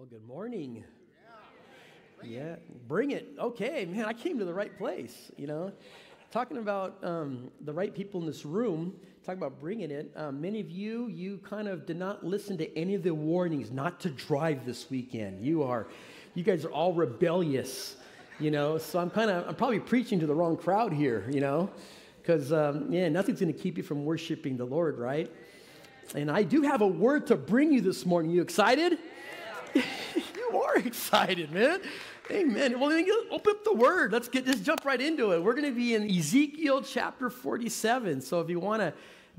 Well, good morning. Yeah, bring it. Okay, man, I came to the right place, you know. Talking about um, the right people in this room, talking about bringing it. Um, many of you, you kind of did not listen to any of the warnings not to drive this weekend. You are, you guys are all rebellious, you know. So I'm kind of, I'm probably preaching to the wrong crowd here, you know, because um, yeah, nothing's going to keep you from worshiping the Lord, right? And I do have a word to bring you this morning. You excited? you are excited, man. Amen. Well, then open up the word. Let's get just jump right into it. We're going to be in Ezekiel chapter 47. So if you want to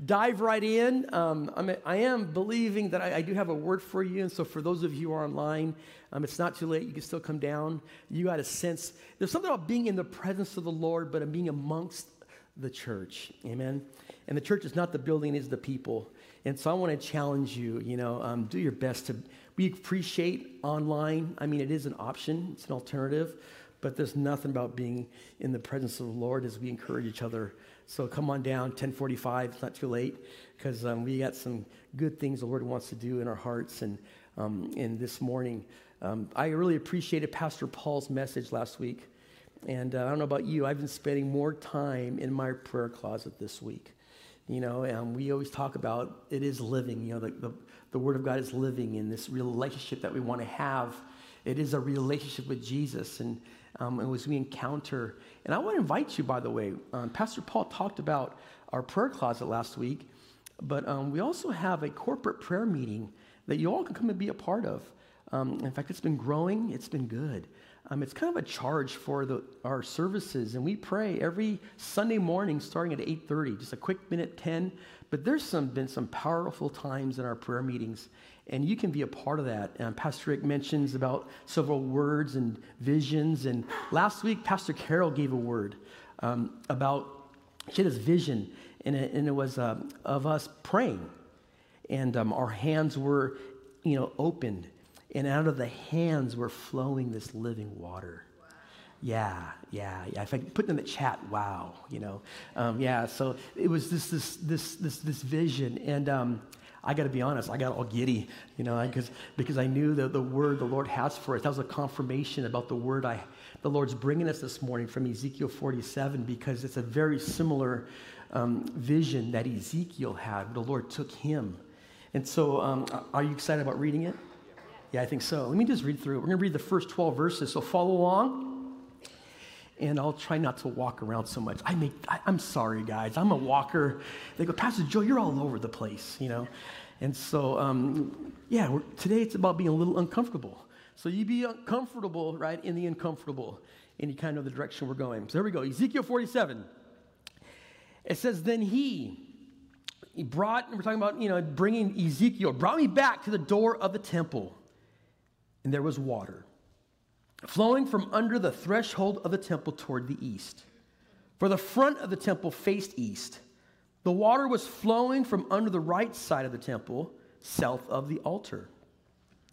dive right in, um, I'm, I am believing that I, I, do have a word for you. And so for those of you who are online, um, it's not too late. You can still come down. You got a sense. There's something about being in the presence of the Lord, but being amongst the church. Amen. And the church is not the building; it's the people. And so I want to challenge you. You know, um, do your best to we appreciate online. I mean, it is an option, it's an alternative, but there's nothing about being in the presence of the Lord as we encourage each other. So come on down, 1045, it's not too late, because um, we got some good things the Lord wants to do in our hearts. And, um, and this morning, um, I really appreciated Pastor Paul's message last week. And uh, I don't know about you, I've been spending more time in my prayer closet this week. You know, and we always talk about it is living. You know, the, the, the Word of God is living in this relationship that we want to have. It is a relationship with Jesus. And, um, and as we encounter, and I want to invite you, by the way, um, Pastor Paul talked about our prayer closet last week, but um, we also have a corporate prayer meeting that you all can come and be a part of. Um, in fact, it's been growing, it's been good. Um, it's kind of a charge for the, our services, and we pray every Sunday morning starting at 8:30, just a quick minute 10. But there's some been some powerful times in our prayer meetings, and you can be a part of that. And Pastor Rick mentions about several words and visions, and last week Pastor Carol gave a word um, about she had this vision, and it, and it was uh, of us praying, and um, our hands were, you know, opened and out of the hands were flowing this living water. Yeah, yeah, yeah. If I put it in the chat, wow, you know, um, yeah. So it was this, this, this, this, this vision, and um, I got to be honest, I got all giddy, you know, because because I knew that the word the Lord has for us. That was a confirmation about the word I, the Lord's bringing us this morning from Ezekiel 47, because it's a very similar um, vision that Ezekiel had. The Lord took him, and so um, are you excited about reading it? Yeah, I think so. Let me just read through it. We're going to read the first 12 verses, so follow along. And I'll try not to walk around so much. I make, I, am sorry, guys. I'm a walker. They go, Pastor Joe, you're all over the place, you know? And so, um, yeah, today it's about being a little uncomfortable. So you be uncomfortable, right, in the uncomfortable, and you kind of know the direction we're going. So there we go Ezekiel 47. It says, Then he, he brought, and we're talking about, you know, bringing Ezekiel, brought me back to the door of the temple and there was water flowing from under the threshold of the temple toward the east. For the front of the temple faced east. The water was flowing from under the right side of the temple, south of the altar.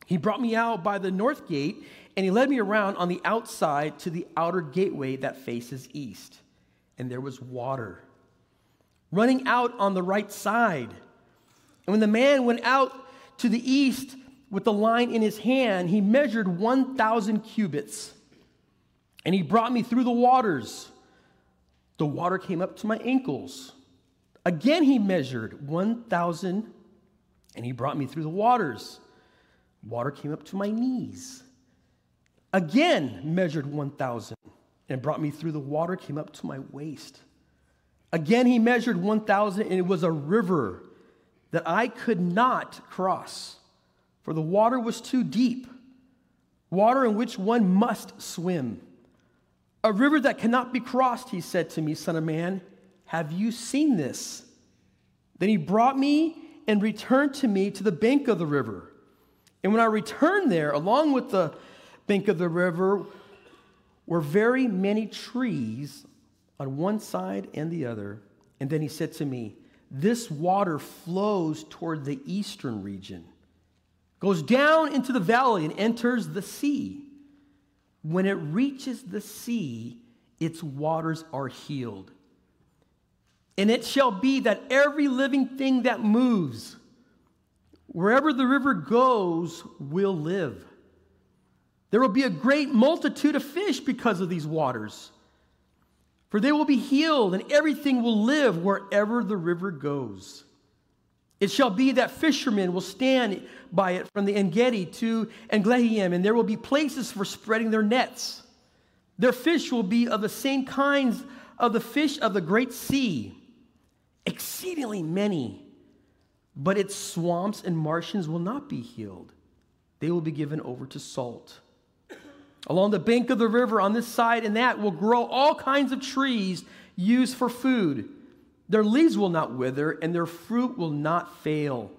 He brought me out by the north gate, and he led me around on the outside to the outer gateway that faces east. And there was water running out on the right side. And when the man went out to the east, with the line in his hand, he measured 1,000 cubits. And he brought me through the waters. The water came up to my ankles. Again, he measured 1,000, and he brought me through the waters. Water came up to my knees. Again, measured 1,000, and brought me through the water, came up to my waist. Again, he measured 1,000, and it was a river that I could not cross for the water was too deep, water in which one must swim. A river that cannot be crossed, he said to me, Son of man, have you seen this? Then he brought me and returned to me to the bank of the river. And when I returned there, along with the bank of the river, were very many trees on one side and the other. And then he said to me, This water flows toward the eastern region goes down into the valley and enters the sea. When it reaches the sea, its waters are healed. And it shall be that every living thing that moves, wherever the river goes, will live. There will be a great multitude of fish because of these waters. For they will be healed, and everything will live wherever the river goes. It shall be that fishermen will stand by it from the Engedi to Eneglaim, and there will be places for spreading their nets. Their fish will be of the same kinds of the fish of the great sea, exceedingly many. But its swamps and marshes will not be healed, they will be given over to salt. Along the bank of the river, on this side and that, will grow all kinds of trees used for food. Their leaves will not wither, and their fruit will not fail.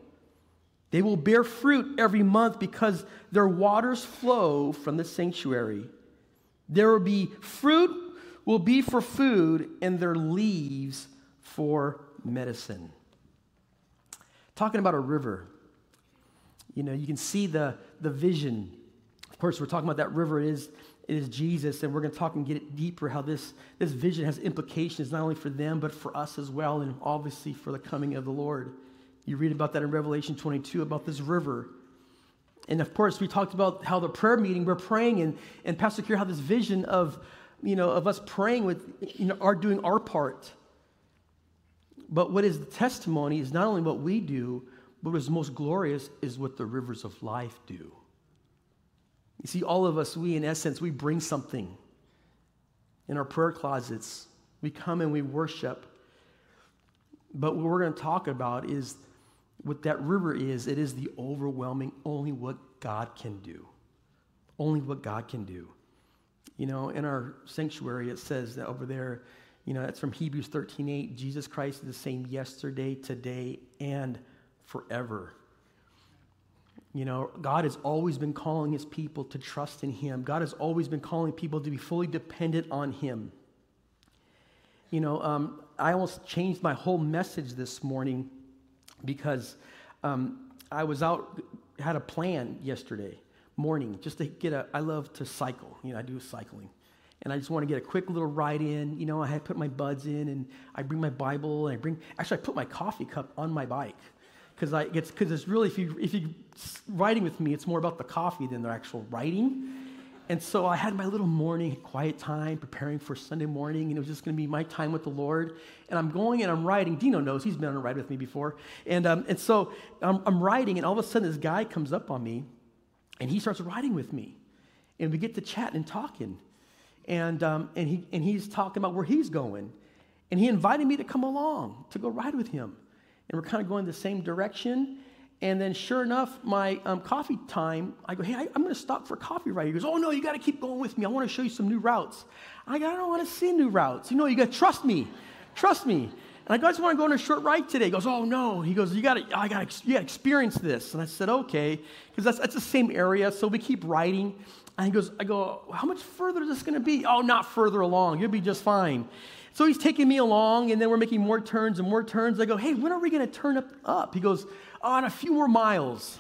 They will bear fruit every month because their waters flow from the sanctuary. There will be fruit will be for food, and their leaves for medicine. Talking about a river, you know, you can see the, the vision Of course, we're talking about that river. It is, it is Jesus, and we're going to talk and get it deeper how this, this vision has implications not only for them, but for us as well, and obviously for the coming of the Lord. You read about that in Revelation 22 about this river. And of course, we talked about how the prayer meeting, we're praying, and, and Pastor Kier how this vision of, you know, of us praying with, you know, are doing our part. But what is the testimony is not only what we do, but what is most glorious is what the rivers of life do. You see, all of us, we in essence, we bring something in our prayer closets. We come and we worship. But what we're going to talk about is what that river is it is the overwhelming, only what God can do. Only what God can do. You know, in our sanctuary, it says that over there, you know, that's from Hebrews 13 8. Jesus Christ is the same yesterday, today, and forever. You know, God has always been calling his people to trust in him. God has always been calling people to be fully dependent on him. You know, um, I almost changed my whole message this morning because um, I was out, had a plan yesterday morning just to get a, I love to cycle. You know, I do cycling. And I just want to get a quick little ride in. You know, I put my buds in and I bring my Bible and I bring, actually, I put my coffee cup on my bike because I it's because it's really if you if you writing with me, it's more about the coffee than the actual writing. And so I had my little morning quiet time preparing for Sunday morning, and it was just going to be my time with the Lord. And I'm going and I'm writing. Dino knows he's been on a ride with me before. And, um, and so I'm, I'm writing, and all of a sudden this guy comes up on me, and he starts riding with me. And we get to chatting and talking. And, um, and, he, and he's talking about where he's going. And he invited me to come along to go ride with him and we're kind of going the same direction. And then, sure enough, my um, coffee time, I go, hey, I, am going to stop for coffee right here. He goes, oh, no, you got to keep going with me. I want to show you some new routes. I go, I don't want to see new routes. You know, you got to trust me. Trust me. And I go, I just want to go on a short ride today. He goes, oh, no. He goes, you got to, I got to, yeah, experience this. And I said, okay, because that's, that's the same area. So we keep riding. And he goes, I go, how much further is this going to be? Oh, not further along. You'll be just fine. So he's taking me along, and then we're making more turns and more turns. I go, hey, when are we going to turn up, up? He goes, oh, in a few more miles.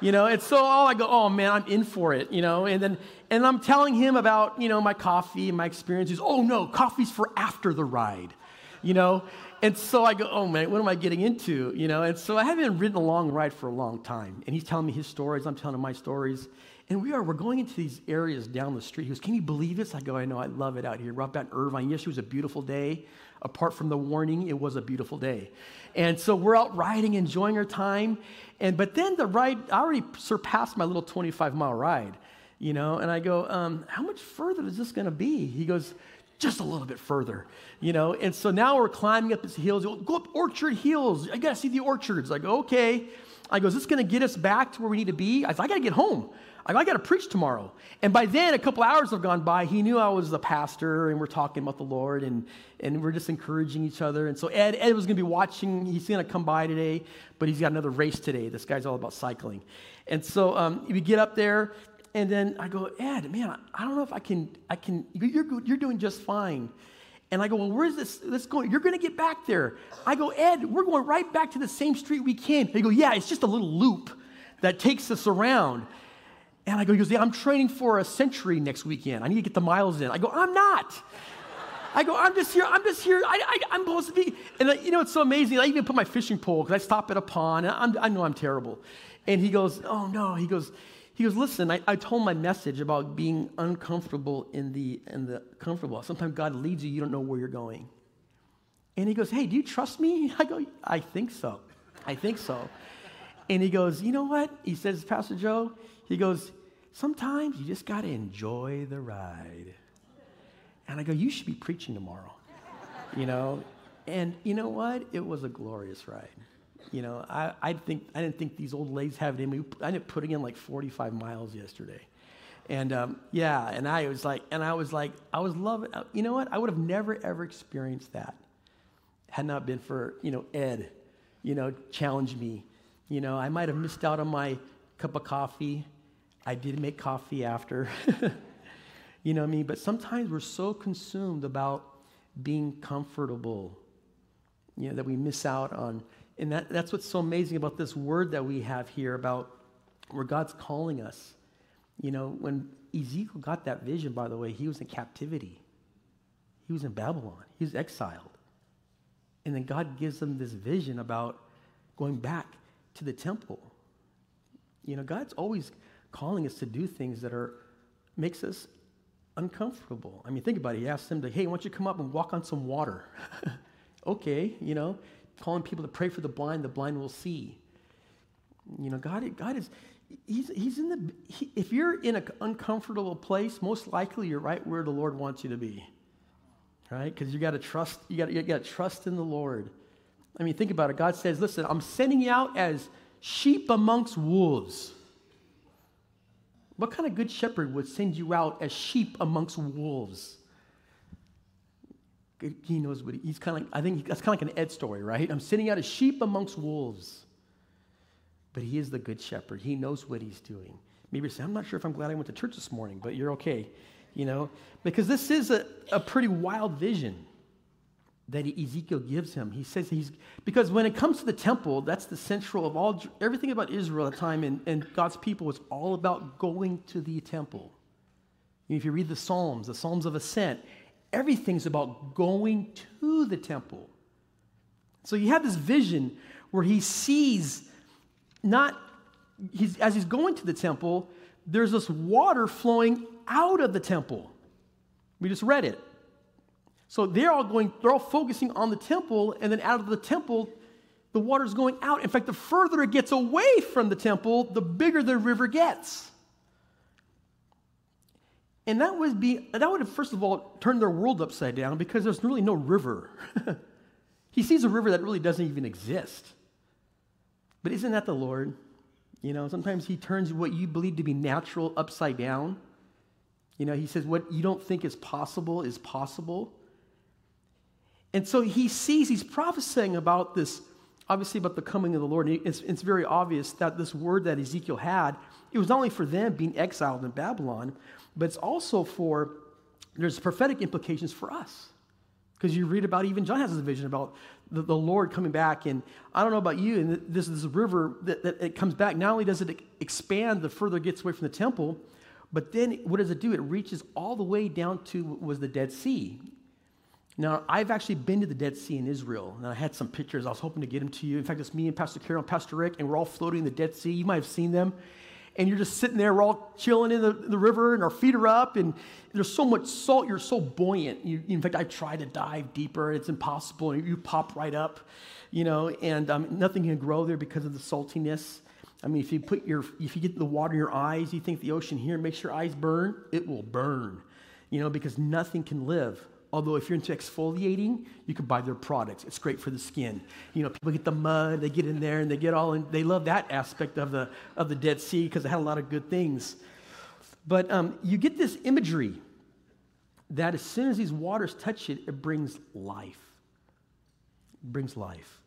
You know, and so I go, oh man, I'm in for it, you know, and then and I'm telling him about, you know, my coffee and my experiences. Oh no, coffee's for after the ride, you know. And so I go, oh man, what am I getting into? You know, and so I haven't ridden a long ride for a long time. And he's telling me his stories, I'm telling him my stories. And we are, we're going into these areas down the street. He goes, Can you believe this? I go, I know, I love it out here. We're up at Irvine. Yes, it was a beautiful day. Apart from the warning, it was a beautiful day. And so we're out riding, enjoying our time. And but then the ride, I already surpassed my little 25 mile ride, you know, and I go, um, how much further is this gonna be? He goes, just a little bit further, you know. And so now we're climbing up these hills. Go up Orchard Hills. I gotta see the orchards. I go, okay. I go, is this gonna get us back to where we need to be? I I gotta get home. I, got to preach tomorrow. And by then, a couple hours have gone by. He knew I was the pastor, and we're talking about the Lord, and, and we're just encouraging each other. And so Ed, Ed was going to be watching. He's going to come by today, but he's got another race today. This guy's all about cycling. And so um, we get up there, and then I go, Ed, man, I don't know if I can, I can, you're, you're doing just fine. And I go, well, where's this, this going? You're going to get back there. I go, Ed, we're going right back to the same street we came. They go, yeah, it's just a little loop that takes us around. And I go, he goes, yeah, I'm training for a century next weekend. I need to get the miles in. I go, I'm not. I go, I'm just here. I'm just here. I, am supposed to be. And I, you know, it's so amazing. I even put my fishing pole because I stop at a pond and I'm, i know I'm terrible. And he goes, oh no. He goes, he goes, listen, I, I told my message about being uncomfortable in the, in the comfortable. Sometimes God leads you, you don't know where you're going. And he goes, hey, do you trust me? I go, I think so. I think so. And he goes, you know what? He says, Pastor Joe, he goes, sometimes you just got to enjoy the ride. And I go, you should be preaching tomorrow, you know? And you know what? It was a glorious ride. You know, I, I, think, I didn't think these old ladies have it in me. I ended up putting in like 45 miles yesterday. And um, yeah, and I was like, and I was like, I was loving, uh, you know what? I would have never, ever experienced that had not been for, you know, Ed, you know, challenge me. You know, I might have missed out on my cup of coffee. I did make coffee after. you know what I mean? But sometimes we're so consumed about being comfortable, you know, that we miss out on and that, that's what's so amazing about this word that we have here about where God's calling us. You know, when Ezekiel got that vision, by the way, he was in captivity. He was in Babylon. He was exiled. And then God gives him this vision about going back to the temple. You know, God's always calling us to do things that are makes us uncomfortable. I mean, think about it. He asked him to, hey, why don't you come up and walk on some water? okay, you know calling people to pray for the blind, the blind will see. You know, God, God is, he's, he's in the, he, if you're in an uncomfortable place, most likely you're right where the Lord wants you to be, right? Because you got to trust, you got you to trust in the Lord. I mean, think about it. God says, listen, I'm sending you out as sheep amongst wolves. What kind of good shepherd would send you out as sheep amongst wolves? he knows what he, he's kind of like, I think that's kind of like an Ed story, right? I'm sending out as sheep amongst wolves. But he is the good shepherd. He knows what he's doing. Maybe you say, I'm not sure if I'm glad I went to church this morning, but you're okay, you know? Because this is a, a pretty wild vision that Ezekiel gives him. He says he's, because when it comes to the temple, that's the central of all, everything about Israel at the time and, and God's people was all about going to the temple. If you read the Psalms, the Psalms of Ascent, everything's about going to the temple. So you have this vision where he sees not, he's, as he's going to the temple, there's this water flowing out of the temple. We just read it. So they're all going, they're all focusing on the temple, and then out of the temple, the water's going out. In fact, the further it gets away from the temple, the bigger the river gets. And that would be that would have first of all turned their world upside down because there's really no river. he sees a river that really doesn't even exist. But isn't that the Lord? You know, sometimes he turns what you believe to be natural upside down. You know, he says what you don't think is possible is possible. And so he sees, he's prophesying about this, obviously about the coming of the Lord. And it's, it's very obvious that this word that Ezekiel had, it was not only for them being exiled in Babylon, but it's also for, there's prophetic implications for us. Because you read about, even John has a vision about the, the, Lord coming back. And I don't know about you, and this, is this river that, that it comes back, not only does it expand the further it gets away from the temple, but then what does it do? It reaches all the way down to was the Dead Sea. Now, I've actually been to the Dead Sea in Israel, and I had some pictures. I was hoping to get them to you. In fact, it's me and Pastor Carol and Pastor Rick, and we're all floating in the Dead Sea. You might have seen them and you're just sitting there, we're all chilling in the, the river, and our feet are up, and there's so much salt, you're so buoyant. You, in fact, I try to dive deeper, it's impossible, and you pop right up, you know, and um, nothing can grow there because of the saltiness. I mean, if you put your, if you get the water in your eyes, you think the ocean here makes your eyes burn, it will burn, you know, because nothing can live Although if you're into exfoliating, you can buy their products. It's great for the skin. You know, people get the mud, they get in there and they get all in. They love that aspect of the of the Dead Sea because it had a lot of good things. But um, you get this imagery that as soon as these waters touch it, it brings life. It brings life.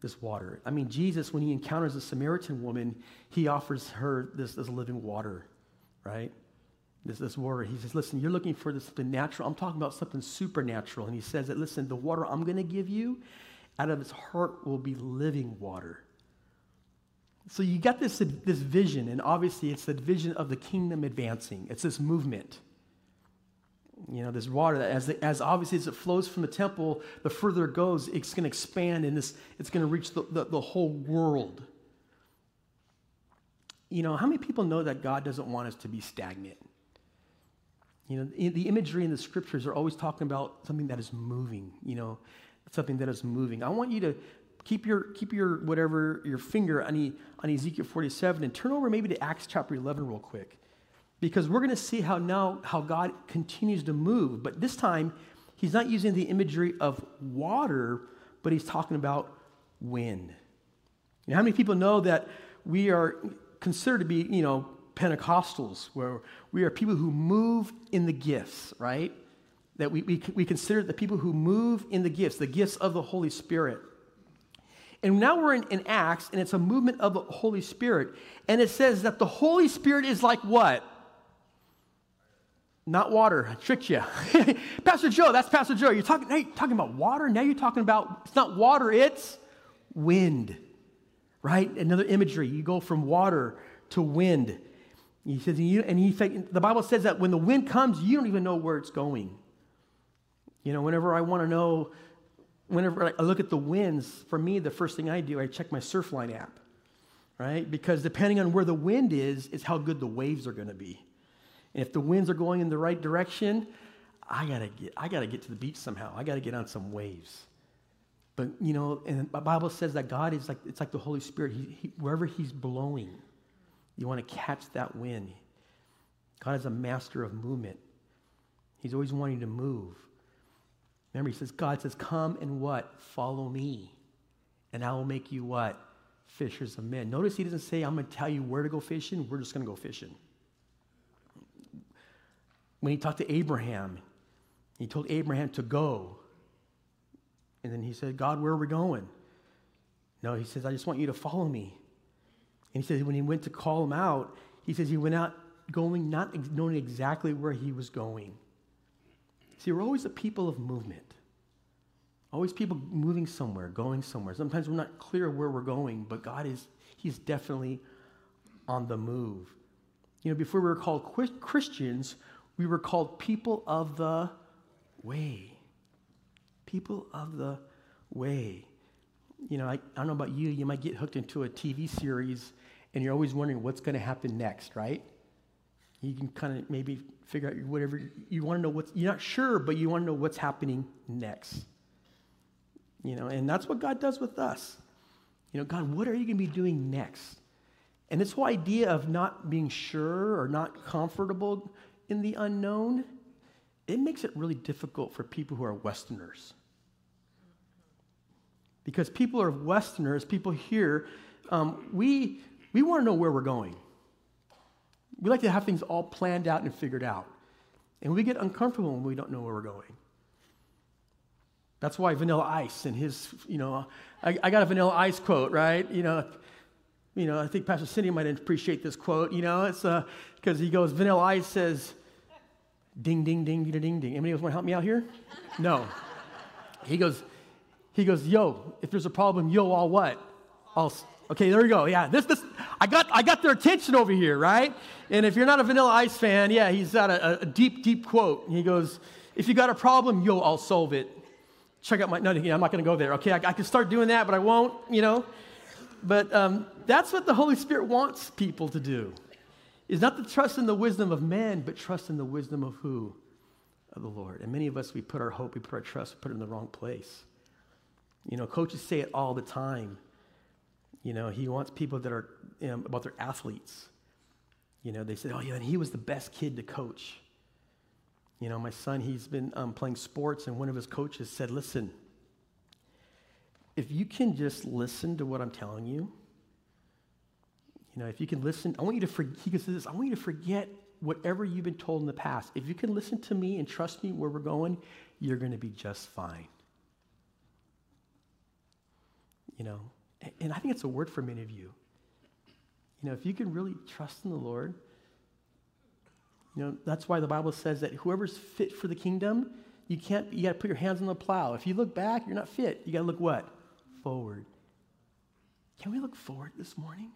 This water. I mean, Jesus, when he encounters a Samaritan woman, he offers her this, this living water, right? This, this word. He says, listen, you're looking for this, something natural. I'm talking about something supernatural. And he says that, listen, the water I'm going to give you out of its heart will be living water. So you got this, this vision, and obviously it's the vision of the kingdom advancing. It's this movement. You know, this water that as, as obviously as it flows from the temple, the further it goes, it's going to expand and this, it's going to reach the, the, the whole world. you know, how many people know that God doesn't want us to be stagnant? You know, the imagery in the scriptures are always talking about something that is moving, you know, something that is moving. I want you to keep your, keep your whatever, your finger on, on Ezekiel 47 and turn over maybe to Acts chapter 11 real quick. Because we're going to see how now, how God continues to move. But this time, he's not using the imagery of water, but he's talking about wind. You know, how many people know that we are considered to be, you know, Pentecostals, where we are people who move in the gifts, right? That we, we, we consider the people who move in the gifts, the gifts of the Holy Spirit. And now we're in, in Acts, and it's a movement of the Holy Spirit. And it says that the Holy Spirit is like what? Not water. I tricked you. Pastor Joe, that's Pastor Joe. You're talking, hey, talking about water. Now you're talking about, it's not water, it's wind, right? Another imagery. You go from water to wind. He says, and he, the Bible says that when the wind comes, you don't even know where it's going. You know, whenever I want to know, whenever I look at the winds, for me, the first thing I do, I check my Surfline app, right? Because depending on where the wind is, is how good the waves are going to be. And if the winds are going in the right direction, I gotta get, I gotta get to the beach somehow. I gotta get on some waves. But you know, and the Bible says that God is like it's like the Holy Spirit. He, he, wherever He's blowing, you want to catch that wind. God is a master of movement. He's always wanting to move. Remember, he says, God says, Come and what? Follow me. And I will make you what? Fishers of men. Notice he doesn't say, I'm going to tell you where to go fishing. We're just going to go fishing. When he talked to Abraham, he told Abraham to go. And then he said, God, where are we going? No, he says, I just want you to follow me. And he says, when he went to call him out, he says he went out going, not knowing exactly where he was going. See, we're always a people of movement. Always people moving somewhere, going somewhere. Sometimes we're not clear where we're going, but God is, He's definitely on the move. You know, before we were called Christians, we were called people of the way. People of the way. You know, I, I don't know about you, you might get hooked into a TV series and you're always wondering what's going to happen next, right? You can kind of maybe figure out whatever you want to know what's you're not sure, but you want to know what's happening next. You know, and that's what God does with us. You know, God, what are you going to be doing next? And this whole idea of not being sure or not comfortable in the unknown, it makes it really difficult for people who are Westerners. Because people are Westerners, people here, um, we, we want to know where we're going. We like to have things all planned out and figured out. And we get uncomfortable when we don't know where we're going. That's why Vanilla Ice and his, you know, I, I got a Vanilla Ice quote, right? You know, you know, I think Pastor Cindy might appreciate this quote. You know, it's because uh, he goes, Vanilla Ice says, "Ding, ding, ding, ding, ding, ding." Anybody else want to help me out here? no. He goes, he goes, "Yo, if there's a problem, yo, I'll what? I'll Okay, there we go. Yeah, this, this, I got, I got their attention over here, right? And if you're not a Vanilla Ice fan, yeah, he's got a, a deep, deep quote. He goes, "If you got a problem, yo, I'll solve it." Check out my. No, yeah, I'm not going to go there. Okay, I, I, can start doing that, but I won't. You know, but um, that's what the Holy Spirit wants people to do. Is not to trust in the wisdom of man, but trust in the wisdom of who? Of the Lord. And many of us, we put our hope, we put our trust, we put it in the wrong place. You know, coaches say it all the time. You know, he wants people that are you know, about their athletes. You know, they said, oh, yeah, and he was the best kid to coach. You know, my son, he's been um, playing sports, and one of his coaches said, listen, if you can just listen to what I'm telling you, you know, if you can listen, I want you to forget, he says this, I want you to forget whatever you've been told in the past. If you can listen to me and trust me where we're going, you're going to be just fine. You know, and I think it's a word for many of you. You know, if you can really trust in the Lord, you know, that's why the Bible says that whoever's fit for the kingdom, you can't, you got to put your hands on the plow. If you look back, you're not fit. You got to look what? Forward. Can we look forward this morning?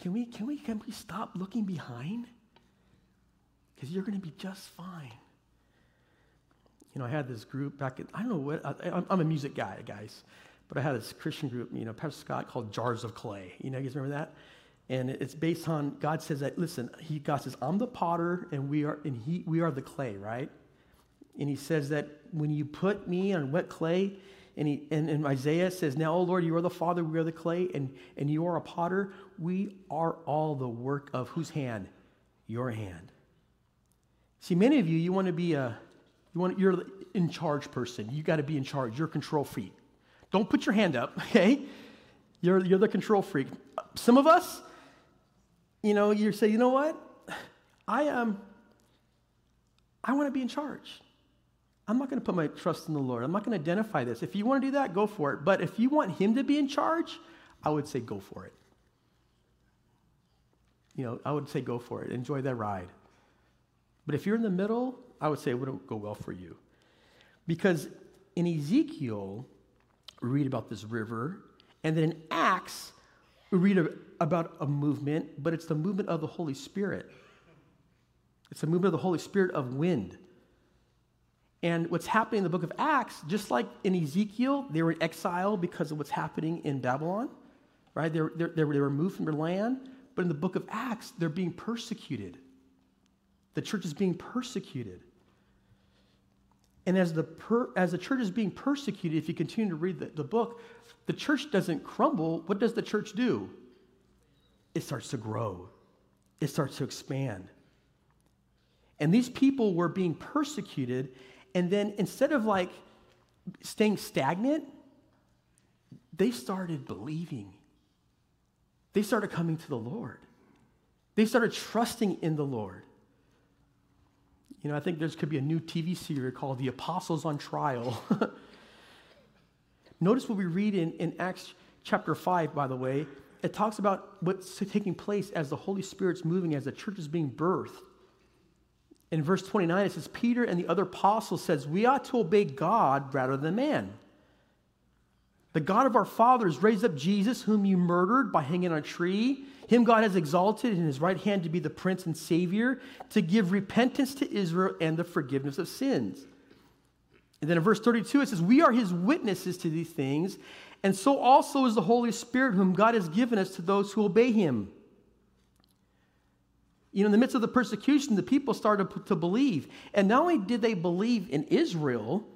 Can we, can we, can we stop looking behind? Because you're going to be just fine. You know, I had this group back I don't know what, I, I'm a music guy, guys. But I had this Christian group, you know, Pastor Scott called Jars of Clay. You know, you guys remember that? And it's based on God says that, listen, he, God says, I'm the potter and we are, and he, we are the clay, right? And he says that when you put me on wet clay, and, he, and, and Isaiah says, Now, O Lord, you are the Father, we are the clay, and, and you are a potter. We are all the work of whose hand? Your hand. See, many of you, you want to be a, you want, you're in charge person. You got to be in charge. You're control freak. Don't put your hand up, okay? You're, you're the control freak. Some of us, you know, you say, you know what? I um, I want to be in charge. I'm not going to put my trust in the Lord. I'm not going to identify this. If you want to do that, go for it. But if you want Him to be in charge, I would say go for it. You know, I would say go for it. Enjoy that ride. But if you're in the middle, I would say it wouldn't go well for you. Because in Ezekiel, we read about this river, and then in Acts, we read about a movement, but it's the movement of the Holy Spirit. It's the movement of the Holy Spirit of wind. And what's happening in the book of Acts, just like in Ezekiel, they were in exile because of what's happening in Babylon, right? They're, they're, they were moved from their land. But in the book of Acts, they're being persecuted. The church is being persecuted. And as the, per, as the church is being persecuted, if you continue to read the, the book, the church doesn't crumble. What does the church do? It starts to grow, it starts to expand. And these people were being persecuted, and then instead of like staying stagnant, they started believing. They started coming to the Lord. They started trusting in the Lord. You know, I think there could be a new TV series called The Apostles on Trial. Notice what we read in, in Acts chapter 5, by the way. It talks about what's taking place as the Holy Spirit's moving, as the church is being birthed in verse 29, it says, Peter and the other apostles says, we ought to obey God rather than man. The God of our fathers raised up Jesus, whom you murdered by hanging on a tree. Him God has exalted in his right hand to be the prince and savior, to give repentance to Israel and the forgiveness of sins. And then in verse 32, it says, We are his witnesses to these things, and so also is the Holy Spirit, whom God has given us to those who obey him. You know, in the midst of the persecution, the people started to believe. And not only did they believe in Israel,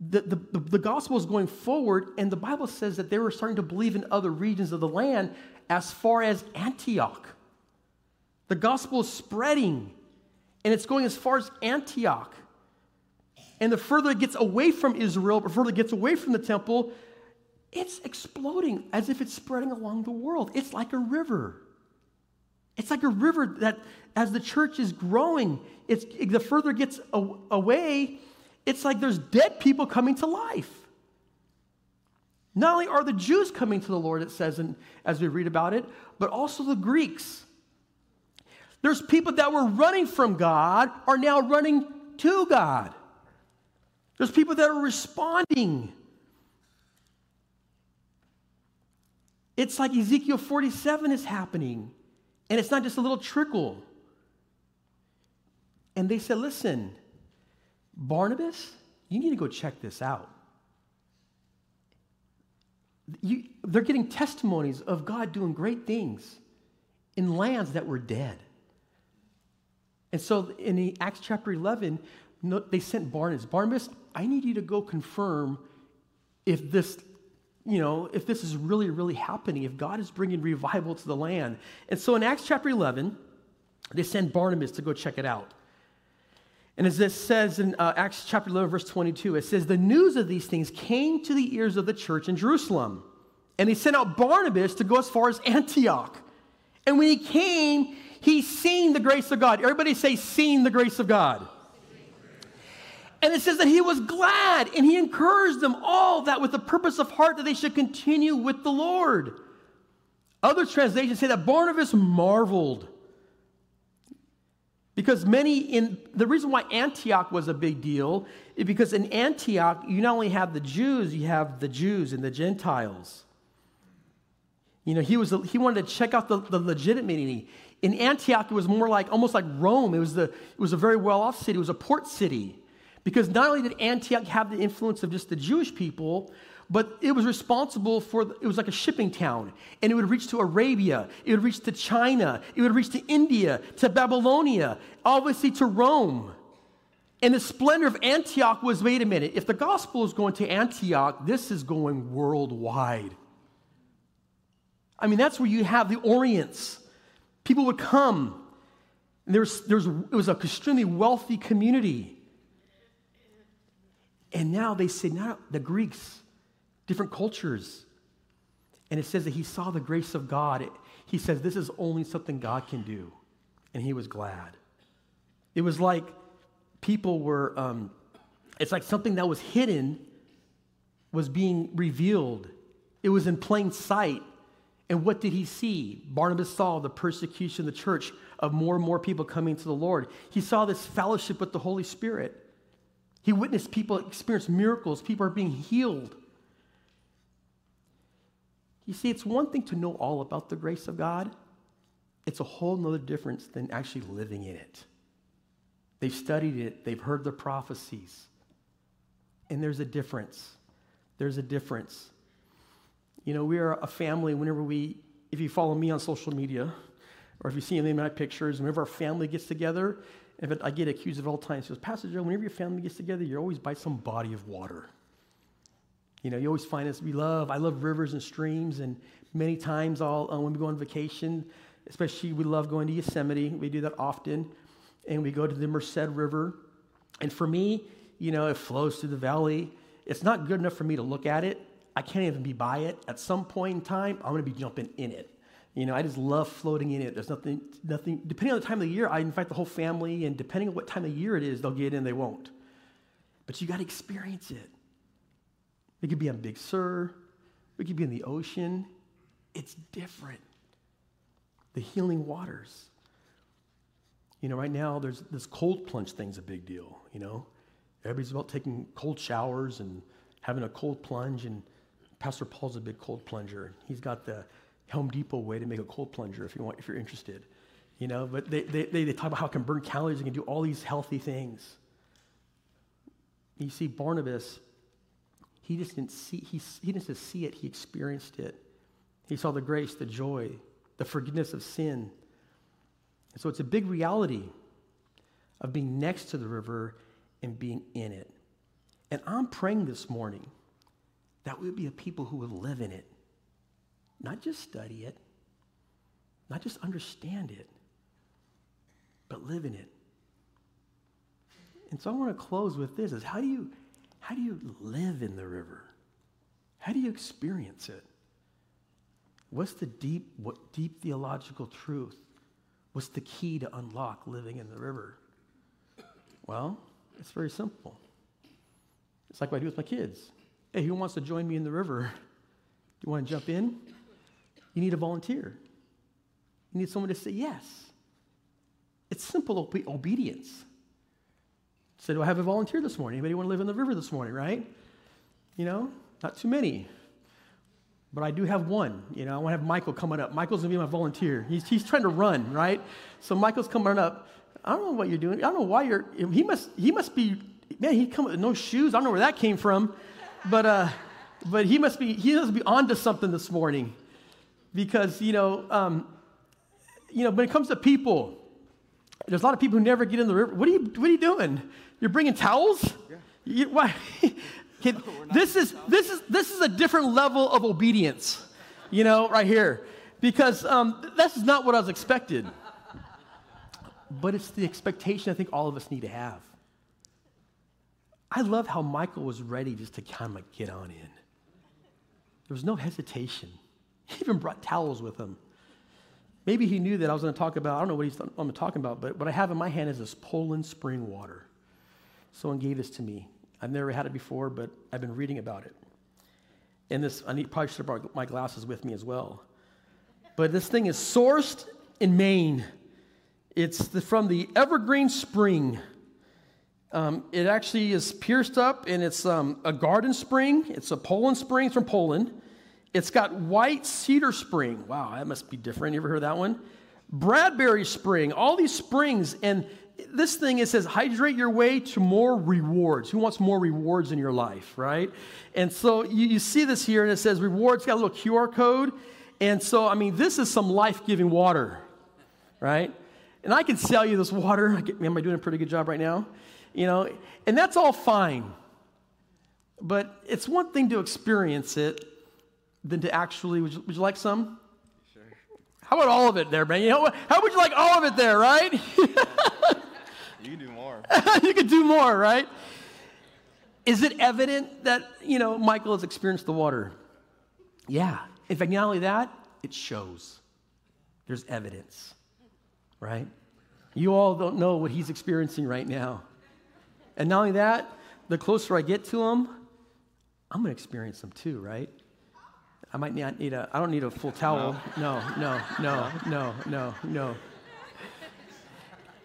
the, the, the, gospel is going forward, and the Bible says that they were starting to believe in other regions of the land as far as Antioch. The gospel is spreading, and it's going as far as Antioch. And the further it gets away from Israel, the further it gets away from the temple, it's exploding as if it's spreading along the world. It's like a river. It's like a river that, as the church is growing, it's, the further it gets away, it's like there's dead people coming to life. Not only are the Jews coming to the Lord, it says in, as we read about it, but also the Greeks. There's people that were running from God are now running to God. There's people that are responding. It's like Ezekiel 47 is happening. And it's not just a little trickle. And they said, listen, Barnabas, you need to go check this out. You, they're getting testimonies of God doing great things in lands that were dead. And so in Acts chapter 11, they sent Barnabas. Barnabas, I need you to go confirm if this you know, if this is really, really happening, if God is bringing revival to the land. And so in Acts chapter 11, they send Barnabas to go check it out. And as this says in uh, Acts chapter 11, verse 22, it says, The news of these things came to the ears of the church in Jerusalem. And they sent out Barnabas to go as far as Antioch. And when he came, he seen the grace of God. Everybody say, seen the grace of God. And it says that he was glad and he encouraged them all that with the purpose of heart that they should continue with the Lord. Other translations say that Barnabas marveled. Because many in the reason why Antioch was a big deal is because in Antioch, you not only have the Jews, you have the Jews and the Gentiles. You know, he, was, he wanted to check out the, the legitimacy. In Antioch, it was more like almost like Rome. It was, the, it was a very well off city, it was a port city. Because not only did Antioch have the influence of just the Jewish people, but it was responsible for, it was like a shipping town. And it would reach to Arabia, it would reach to China, it would reach to India, to Babylonia, obviously to Rome. And the splendor of Antioch was wait a minute, if the gospel is going to Antioch, this is going worldwide. I mean, that's where you have the Orients. People would come. And there was, there was, it was an extremely wealthy community. And now they say, now the Greeks, different cultures. And it says that he saw the grace of God. He says, this is only something God can do. And he was glad. It was like people were, um, it's like something that was hidden was being revealed. It was in plain sight. And what did he see? Barnabas saw the persecution of the church of more and more people coming to the Lord. He saw this fellowship with the Holy Spirit. He witnessed people experience miracles, people are being healed. You see, it's one thing to know all about the grace of God, it's a whole nother difference than actually living in it. They've studied it, they've heard the prophecies. And there's a difference. There's a difference. You know, we are a family whenever we, if you follow me on social media, or if you see any of my pictures, whenever our family gets together, I get accused of all times, says, Pastor Joe, whenever your family gets together, you're always by some body of water. You know, you always find us, we love, I love rivers and streams, and many times I'll, uh, when we go on vacation, especially we love going to Yosemite, we do that often and we go to the Merced River. And for me, you know, it flows through the valley. It's not good enough for me to look at it. I can't even be by it. At some point in time, I'm going to be jumping in it. You know, I just love floating in it. There's nothing, nothing, depending on the time of the year, I invite the whole family, and depending on what time of year it is, they'll get in, they won't. But you got to experience it. It could be on Big Sur, it could be in the ocean. It's different. The healing waters. You know, right now, there's this cold plunge thing's a big deal, you know? Everybody's about taking cold showers and having a cold plunge, and Pastor Paul's a big cold plunger. He's got the Home Depot way to make a cold plunger if you want, if you're interested. You know, but they, they, they talk about how it can burn calories and can do all these healthy things. You see, Barnabas, he just didn't see, he, he didn't just see it, he experienced it. He saw the grace, the joy, the forgiveness of sin, and so it's a big reality of being next to the river and being in it. And I'm praying this morning that we would be a people who would live in it, not just study it, not just understand it, but live in it. And so I want to close with this is how do you how do you live in the river? How do you experience it? What's the deep what deep theological truth What's the key to unlock living in the river? Well, it's very simple. It's like what I do with my kids. Hey, who wants to join me in the river? Do you want to jump in? You need a volunteer. You need someone to say yes. It's simple obe- obedience. Say, do I have a volunteer this morning? Anybody want to live in the river this morning, right? You know, not too many. But I do have one. You know, I want to have Michael coming up. Michael's going to be my volunteer. He's, he's trying to run, right? So Michael's coming up. I don't know what you're doing. I don't know why you're, he must, he must be, man, he come with no shoes. I don't know where that came from. But, uh, but he must be, he must be onto something this morning. Because, you know, um, you know, when it comes to people, there's a lot of people who never get in the river. What are you, what are you doing? You're bringing towels? Yeah. You, why? Okay, this is this is this is a different level of obedience, you know, right here, because um, this is not what I was expected. But it's the expectation I think all of us need to have. I love how Michael was ready just to kind of get on in. There was no hesitation. He even brought towels with him. Maybe he knew that I was going to talk about, I don't know what he's I'm talking about, but what I have in my hand is this Poland spring water. Someone gave this to me. I've never had it before, but I've been reading about it. And this, I need, probably should have brought my glasses with me as well. But this thing is sourced in Maine. It's the, from the Evergreen Spring. Um, it actually is pierced up, and it's um, a garden spring. It's a Poland spring from Poland. It's got white cedar spring. Wow, that must be different. You ever heard that one? Bradbury spring. All these springs, and this thing, it says, hydrate your way to more rewards. Who wants more rewards in your life, right? And so you, you see this here, and it says rewards, got a little QR code. And so, I mean, this is some life giving water, right? And I can sell you this water. Am I doing a pretty good job right now? You know, and that's all fine. But it's one thing to experience it than to actually, would you, would you like some? Sure. How about all of it there, man? You know, how would you like all of it there, right? you can do more. you can do more, right? Is it evident that, you know, Michael has experienced the water? Yeah. In fact, not only that, it shows. There's evidence, right? You all don't know what he's experiencing right now. And not only that, the closer I get to him, I'm going to experience them too, right? I might not need a, I don't need a full towel. No, no, no, no, no, no.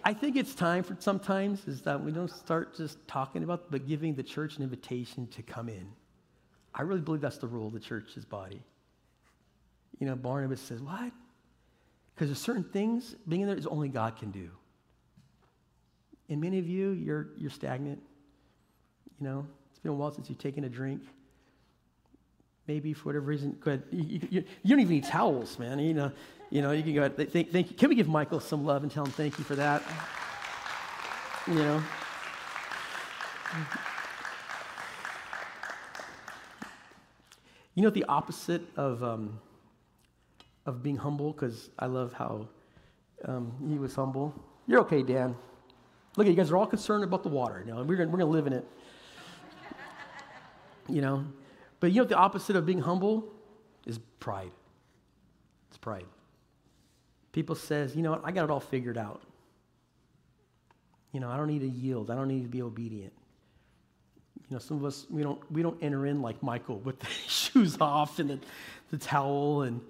I think it's time for sometimes is that we don't start just talking about, but giving the church an invitation to come in. I really believe that's the rule of the church's body. You know, Barnabas says, What? Because there's certain things being in there is only God can do. And many of you, you're, you're stagnant. You know, it's been a while since you've taken a drink maybe for whatever reason, good. You, you, you, don't even need towels, man. You know, you know, you can go ahead. Thank, thank you. Can we give Michael some love and tell him thank you for that? You know. You know the opposite of um, of being humble, because I love how um, he was humble. You're okay, Dan. Look at you guys are all concerned about the water. You know, we're gonna, we're gonna live in it. You know, but you know the opposite of being humble is pride. It's pride. People says, you know what, I got it all figured out. You know, I don't need to yield. I don't need to be obedient. You know, some of us we don't we don't enter in like Michael with the shoes off and the, the towel and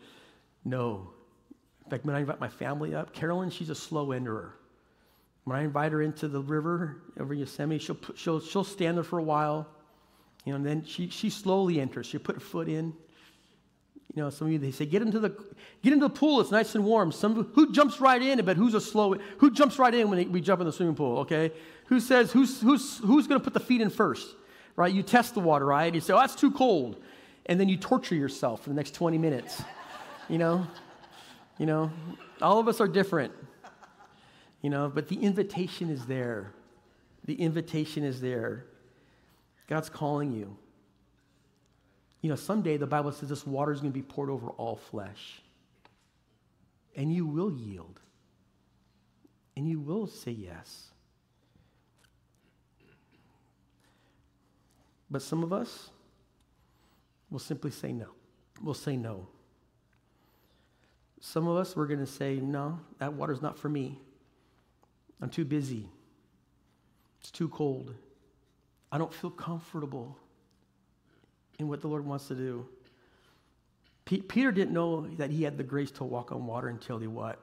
no. In fact, when I invite my family up, Carolyn, she's a slow enterer. When I invite her into the river over Yosemite, she'll, she'll, she'll stand there for a while. You know, and then she, she slowly enters. She'll put her foot in. You know, some of you, they say, get into the, get into the pool. It's nice and warm. Some, who jumps right in, but who's a slow, who jumps right in when we jump in the swimming pool, okay? Who says, who's, who's, who's going to put the feet in first, right? You test the water, right? You say, oh, that's too cold. And then you torture yourself for the next 20 minutes, you know? You know, all of us are different, you know, but the invitation is there. The invitation is there. God's calling you. You know, someday the Bible says this water is going to be poured over all flesh. And you will yield. And you will say yes. But some of us will simply say no. We'll say no. Some of us, we're going to say, no, that water's not for me. I'm too busy. It's too cold. I don't feel comfortable in what the Lord wants to do. P- Peter didn't know that he had the grace to walk on water until he what?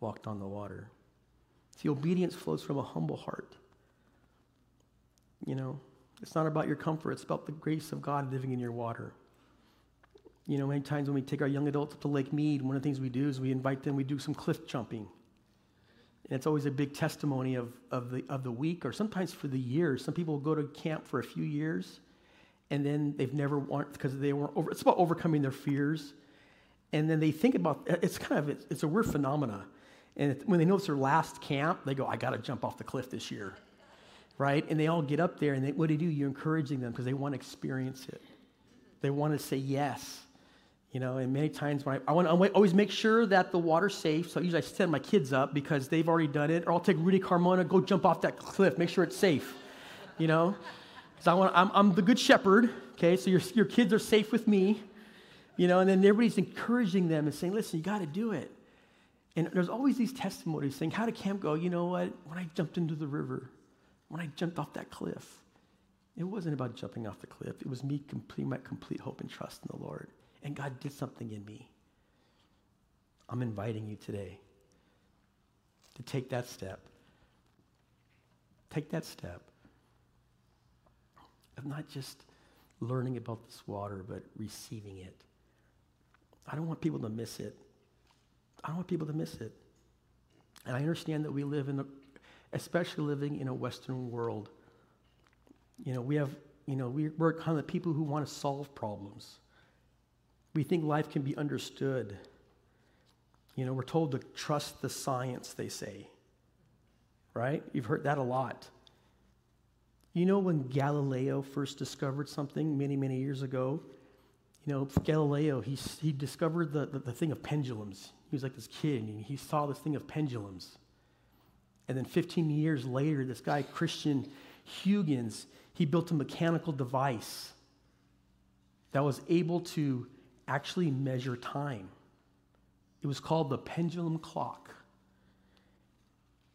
Walked on the water. See, obedience flows from a humble heart. You know, it's not about your comfort, it's about the grace of God living in your water. You know, many times when we take our young adults up to Lake Mead, one of the things we do is we invite them, we do some cliff jumping. And it's always a big testimony of, of, the, of the week or sometimes for the years. Some people go to camp for a few years and then they've never want because they weren't over, it's about overcoming their fears. And then they think about it's kind of it's, a weird phenomena. And when they know it's their last camp, they go, I got to jump off the cliff this year. Right? And they all get up there and they, what do you do? You're encouraging them because they want to experience it. They want to say yes. You know, and many times when I, I want to always make sure that the water's safe. So usually I send my kids up because they've already done it. Or I'll take Rudy Carmona, go jump off that cliff, make sure it's safe. You know, I want, I'm, I'm the good shepherd. Okay, so your, your kids are safe with me. You know, and then everybody's encouraging them and saying, listen, you got to do it. And there's always these testimonies saying, how did camp go? You know what? When I jumped into the river, when I jumped off that cliff, it wasn't about jumping off the cliff. It was me completing my complete hope and trust in the Lord and God did something in me. I'm inviting you today to take that step. Take that step of not just learning about this water, but receiving it. I don't want people to miss it. I don't want people to miss it. And I understand that we live in a, especially living in a Western world. You know, we have, you know, we, we're kind of the people who want to solve problems. We think life can be understood. You know, we're told to trust the science, they say. Right? You've heard that a lot. You know, when Galileo first discovered something many, many years ago, you know, Galileo, he, he discovered the, the, the thing of pendulums. He was like this kid, and he saw this thing of pendulums. And then 15 years later, this guy, Christian Huygens, he built a mechanical device that was able to actually measure time. It was called the pendulum clock.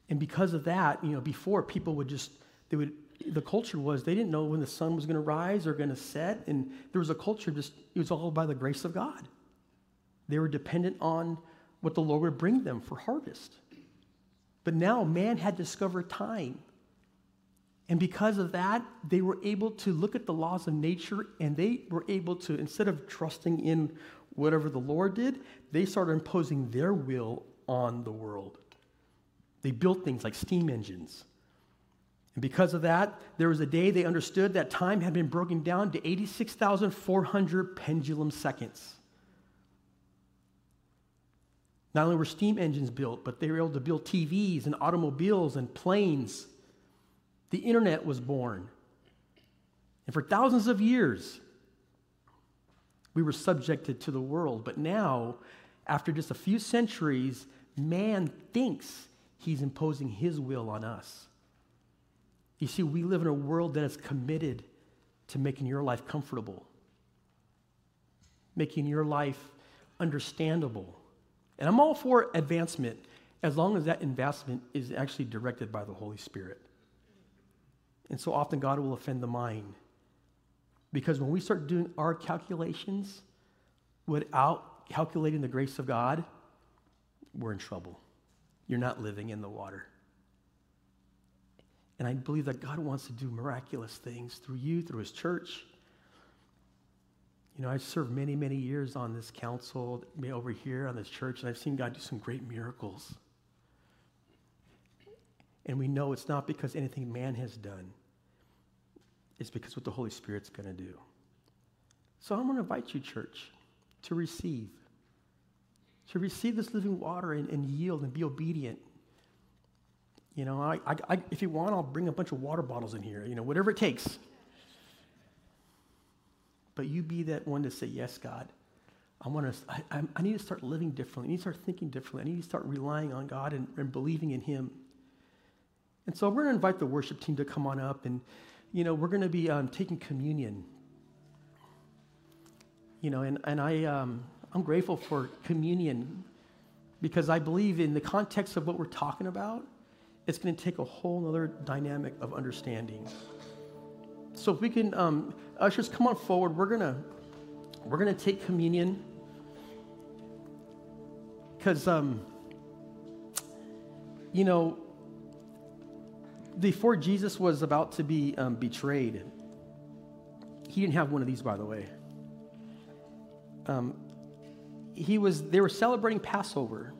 And because of that, you know, before people would just, they would, the culture was they didn't know when the sun was going to rise or going to set. And there was a culture just, it was all by the grace of God. They were dependent on what the Lord would bring them for harvest. But now man had discovered time. And because of that, they were able to look at the laws of nature and they were able to, instead of trusting in whatever the Lord did, they started imposing their will on the world. They built things like steam engines. And because of that, there was a day they understood that time had been broken down to 86,400 pendulum seconds. Not only were steam engines built, but they were able to build TVs and automobiles and planes. The internet was born. And for thousands of years, we were subjected to the world. But now, after just a few centuries, man thinks he's imposing his will on us. You see, we live in a world that is committed to making your life comfortable, making your life understandable and I'm all for advancement as long as that investment is actually directed by the Holy Spirit. And so often God will offend the mind. Because when we start doing our calculations without calculating the grace of God, we're in trouble. You're not living in the water. And I believe that God wants to do miraculous things through you, through his church, you know, I served many, many years on this council over here on this church, and I've seen God do some great miracles. And we know it's not because anything man has done, it's because what the Holy Spirit's going to do. So I'm going to invite you, church, to receive. To receive this living water and, and yield and be obedient. You know, I, I, I, if you want, I'll bring a bunch of water bottles in here, you know, whatever it takes. But you be that one to say, Yes, God. I, want to, I, I need to start living differently. I need to start thinking differently. I need to start relying on God and, and believing in Him. And so we're going to invite the worship team to come on up, and you know we're going to be um, taking communion. You know, and, and I, um, I'm grateful for communion because I believe in the context of what we're talking about, it's going to take a whole other dynamic of understanding. So if we can, um, ushers, come on forward. We're gonna we're gonna take communion because um, you know before Jesus was about to be um, betrayed, he didn't have one of these, by the way. Um, he was they were celebrating Passover.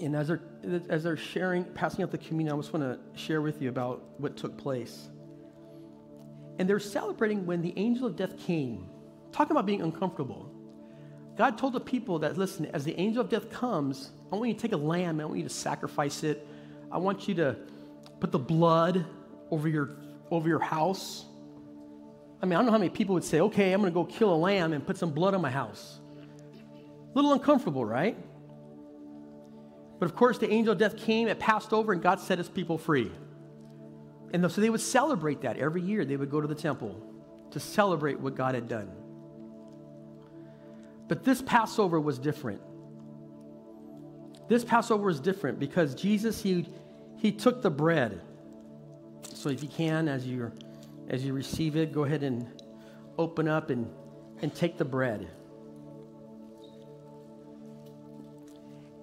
And as they're, as they're sharing, passing out the communion, I just want to share with you about what took place. And they're celebrating when the angel of death came. Talking about being uncomfortable. God told the people that, listen, as the angel of death comes, I want you to take a lamb, I want you to sacrifice it. I want you to put the blood over your, over your house. I mean, I don't know how many people would say, okay, I'm going to go kill a lamb and put some blood on my house. A little uncomfortable, right? But of course, the angel of death came, it passed over, and God set his people free. And so they would celebrate that every year. They would go to the temple to celebrate what God had done. But this Passover was different. This Passover was different because Jesus, he, he took the bread. So if you can, as you as you receive it, go ahead and open up and, and take the bread.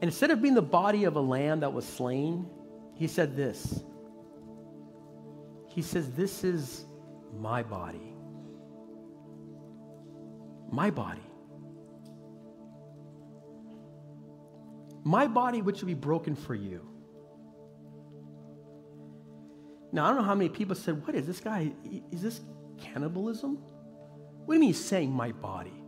And instead of being the body of a lamb that was slain, he said this he says, This is my body. My body. My body, which will be broken for you. Now, I don't know how many people said, What is this guy? Is this cannibalism? What do you mean he's saying my body?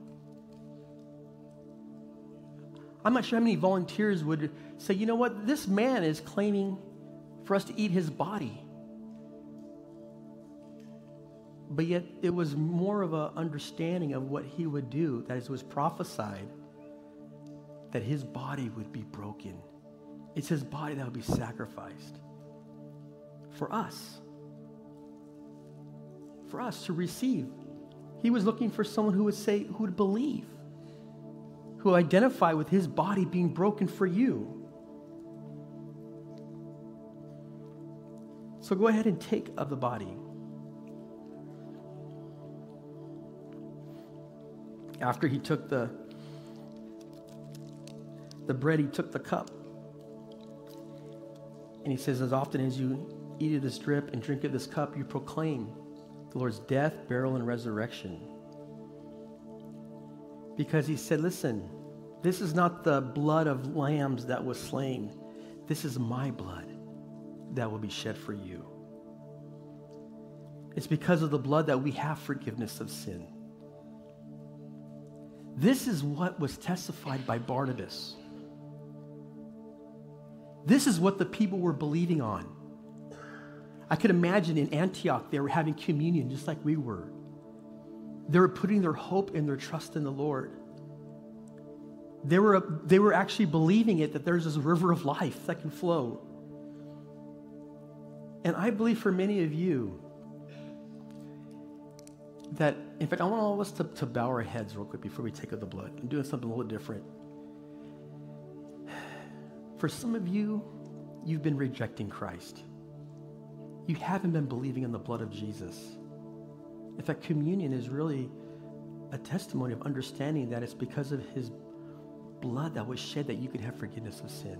I'm not sure how many volunteers would say, you know what, this man is claiming for us to eat his body. But yet it was more of an understanding of what he would do, that it was prophesied that his body would be broken. It's his body that would be sacrificed for us. For us to receive. He was looking for someone who would say, who would believe, who identify with his body being broken for you. So go ahead and take of the body. After he took the, the bread, he took the cup. And he says, As often as you eat of this drip and drink of this cup, you proclaim the Lord's death, burial, and resurrection. Because he said, Listen, this is not the blood of lambs that was slain. This is my blood that will be shed for you. It's because of the blood that we have forgiveness of sin. This is what was testified by Barnabas. This is what the people were believing on. I could imagine in Antioch, they were having communion just like we were. They were putting their hope and their trust in the Lord. They were, they were actually believing it that there's this river of life that can flow. And I believe for many of you, that, in fact, I want all of us to, to bow our heads real quick before we take of the blood. I'm doing something a little different. For some of you, you've been rejecting Christ. You haven't been believing in the blood of Jesus. In fact, communion is really a testimony of understanding that it's because of his blood that was shed that you could have forgiveness of sin.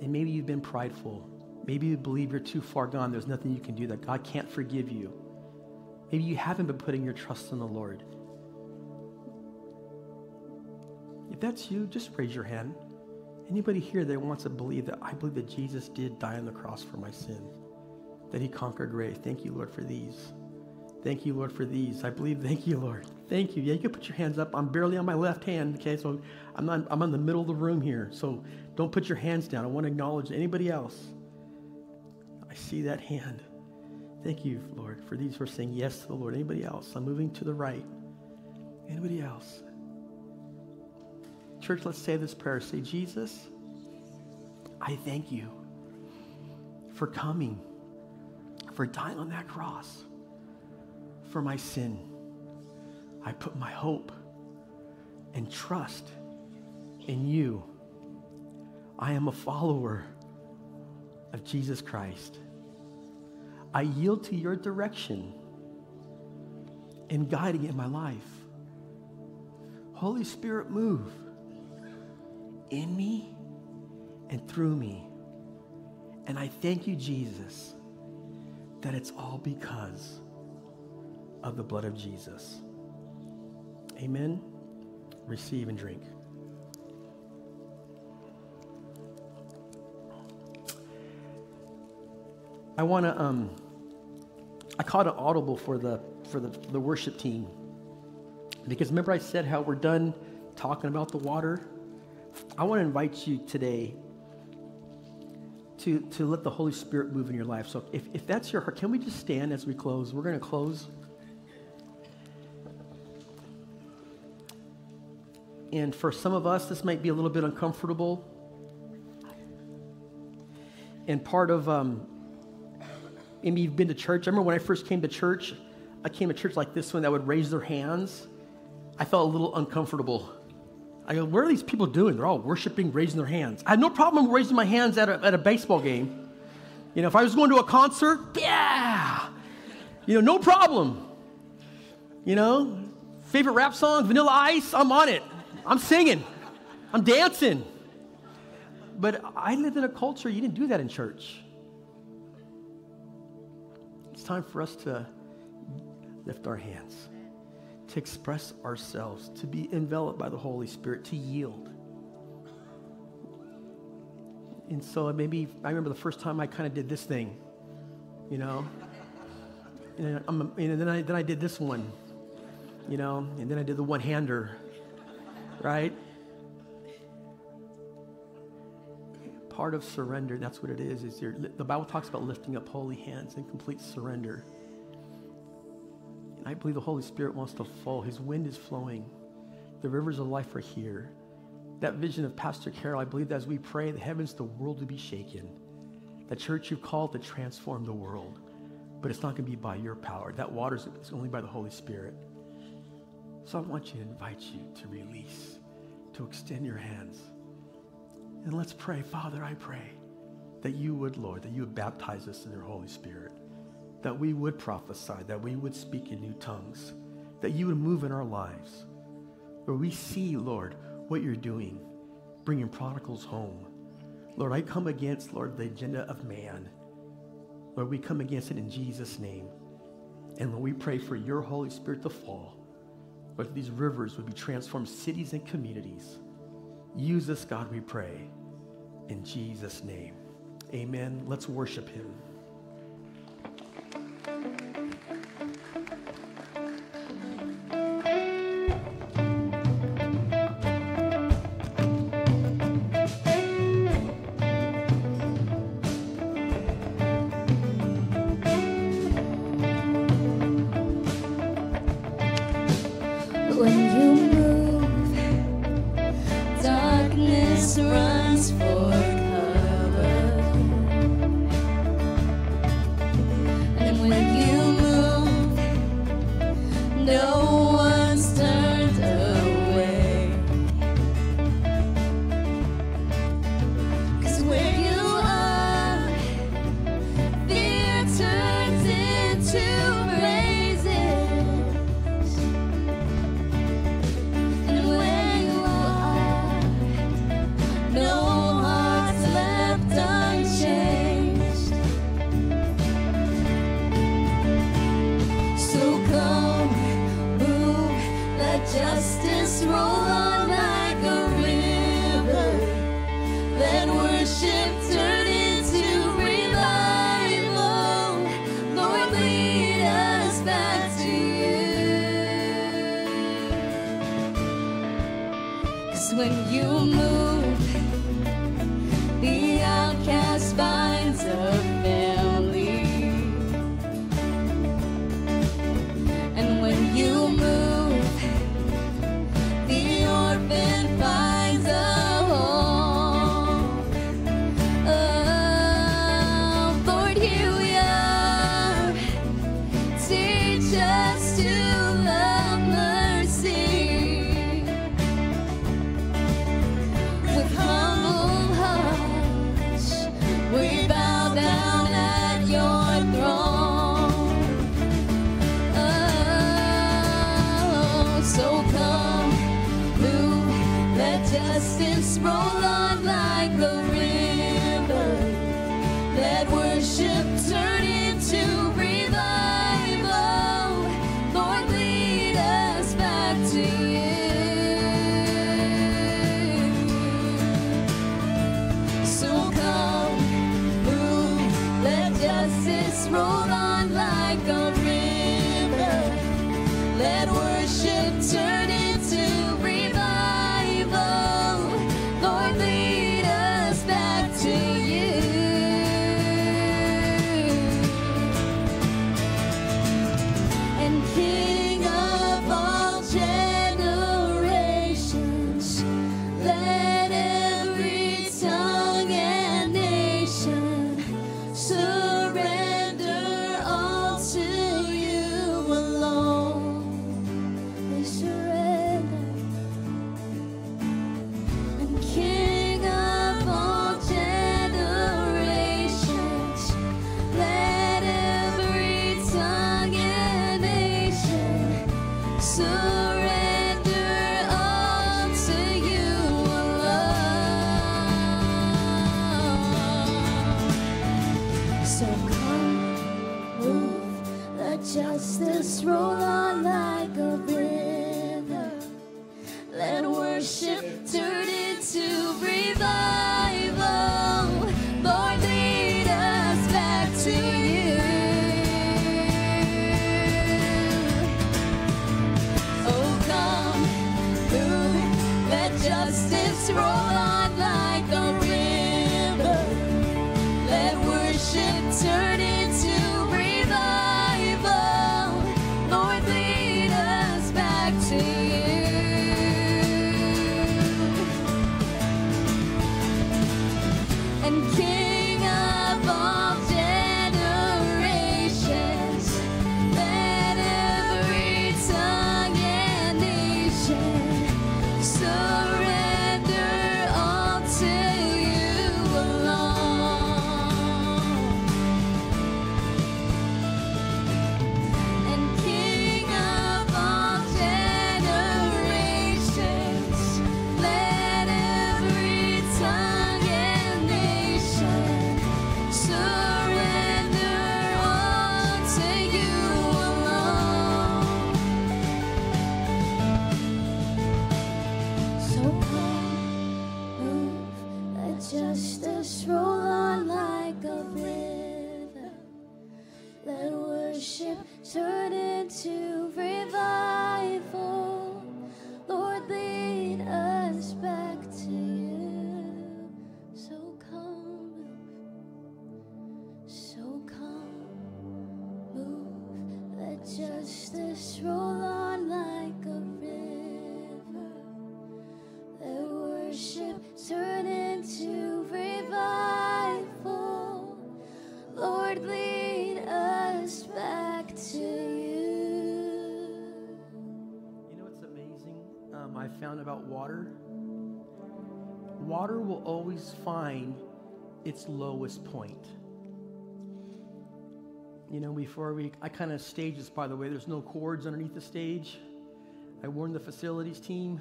And maybe you've been prideful. Maybe you believe you're too far gone. There's nothing you can do, that God can't forgive you. Maybe you haven't been putting your trust in the Lord. If that's you, just raise your hand. Anybody here that wants to believe that I believe that Jesus did die on the cross for my sin, that he conquered grave. Thank you, Lord, for these. Thank you, Lord, for these. I believe, thank you, Lord. Thank you. Yeah, you can put your hands up. I'm barely on my left hand, okay? So I'm, not, I'm in the middle of the room here. So don't put your hands down. I want to acknowledge anybody else. I see that hand. Thank you, Lord, for these who are saying yes to the Lord. Anybody else? I'm moving to the right. Anybody else? Church, let's say this prayer. Say, Jesus, I thank you for coming, for dying on that cross for my sin. I put my hope and trust in you. I am a follower of Jesus Christ. I yield to your direction in guiding in my life. Holy Spirit, move in me and through me. And I thank you, Jesus, that it's all because of the blood of Jesus. Amen. Receive and drink. I want to um, I caught an audible for the for the, the worship team. Because remember I said how we're done talking about the water? I want to invite you today to, to let the Holy Spirit move in your life. So if, if that's your heart, can we just stand as we close? We're going to close. And for some of us, this might be a little bit uncomfortable. And part of um, Maybe you've been to church. I remember when I first came to church, I came to church like this one that would raise their hands. I felt a little uncomfortable. I go, what are these people doing? They're all worshiping, raising their hands. I had no problem raising my hands at a, at a baseball game. You know, if I was going to a concert, yeah. You know, no problem. You know, favorite rap song, Vanilla Ice, I'm on it. I'm singing. I'm dancing. But I lived in a culture, you didn't do that in church. It's time for us to lift our hands, to express ourselves, to be enveloped by the Holy Spirit, to yield. And so maybe I remember the first time I kind of did this thing, you know. And, and then, I, then I did this one, you know, and then I did the one hander, right? Part of surrender, that's what it is, is your, the Bible talks about lifting up holy hands and complete surrender. I believe the Holy Spirit wants to fall. His wind is flowing. The rivers of life are here. That vision of Pastor Carol, I believe that as we pray, the heavens, the world will be shaken. The church you've called to transform the world. But it's not going to be by your power. That water is only by the Holy Spirit. So I want you to invite you to release, to extend your hands. And let's pray. Father, I pray that you would, Lord, that you would baptize us in your Holy Spirit, that we would prophesy, that we would speak in new tongues, that you would move in our lives. Where we see, Lord, what you're doing, bringing prodigals home. Lord, I come against, Lord, the agenda of man. Lord, we come against it in Jesus' name. And Lord, we pray for your Holy Spirit to fall. Lord, these rivers would be transformed cities and communities. Use us, God, we pray. In Jesus' name. Amen. Let's worship him. Let about water. Water will always find its lowest point. You know, before we, I kind of stage this, by the way. There's no cords underneath the stage. I warned the facilities team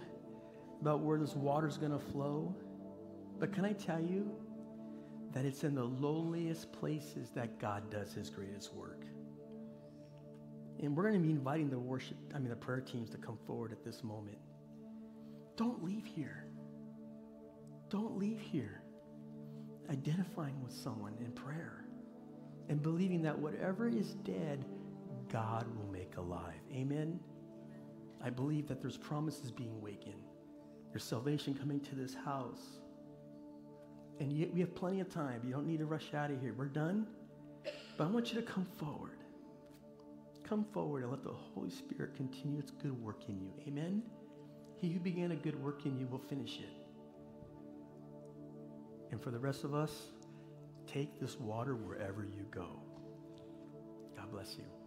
about where this water's going to flow. But can I tell you that it's in the lowliest places that God does his greatest work? And we're going to be inviting the worship, I mean, the prayer teams to come forward at this moment. Don't leave here. Don't leave here identifying with someone in prayer and believing that whatever is dead, God will make alive. Amen. I believe that there's promises being wakened. There's salvation coming to this house. And yet we have plenty of time. You don't need to rush out of here. We're done. But I want you to come forward. Come forward and let the Holy Spirit continue its good work in you. Amen. He who began a good work in you will finish it. And for the rest of us, take this water wherever you go. God bless you.